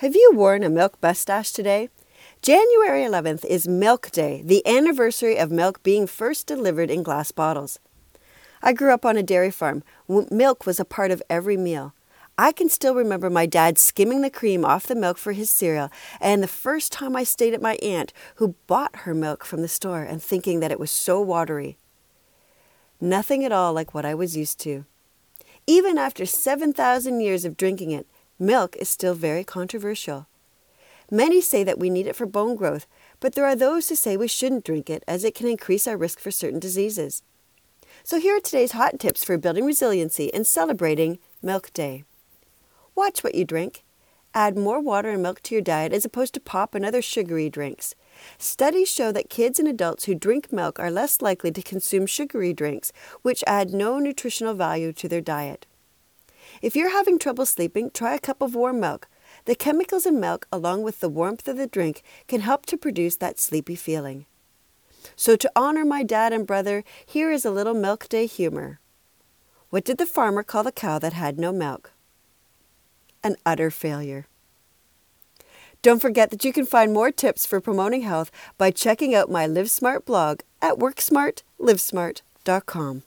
Have you worn a milk mustache today? January 11th is Milk Day, the anniversary of milk being first delivered in glass bottles. I grew up on a dairy farm. Milk was a part of every meal. I can still remember my dad skimming the cream off the milk for his cereal, and the first time I stayed at my aunt, who bought her milk from the store, and thinking that it was so watery. Nothing at all like what I was used to. Even after 7,000 years of drinking it, milk is still very controversial. Many say that we need it for bone growth, but there are those who say we shouldn't drink it as it can increase our risk for certain diseases. So here are today's hot tips for building resiliency and celebrating Milk Day. Watch what you drink. Add more water and milk to your diet as opposed to pop and other sugary drinks. Studies show that kids and adults who drink milk are less likely to consume sugary drinks, which add no nutritional value to their diet. If you're having trouble sleeping, try a cup of warm milk. The chemicals in milk, along with the warmth of the drink, can help to produce that sleepy feeling. So, to honor my dad and brother, here is a little Milk Day humor. What did the farmer call the cow that had no milk? An utter failure. Don't forget that you can find more tips for promoting health by checking out my Live Smart blog at worksmartlivesmart.com.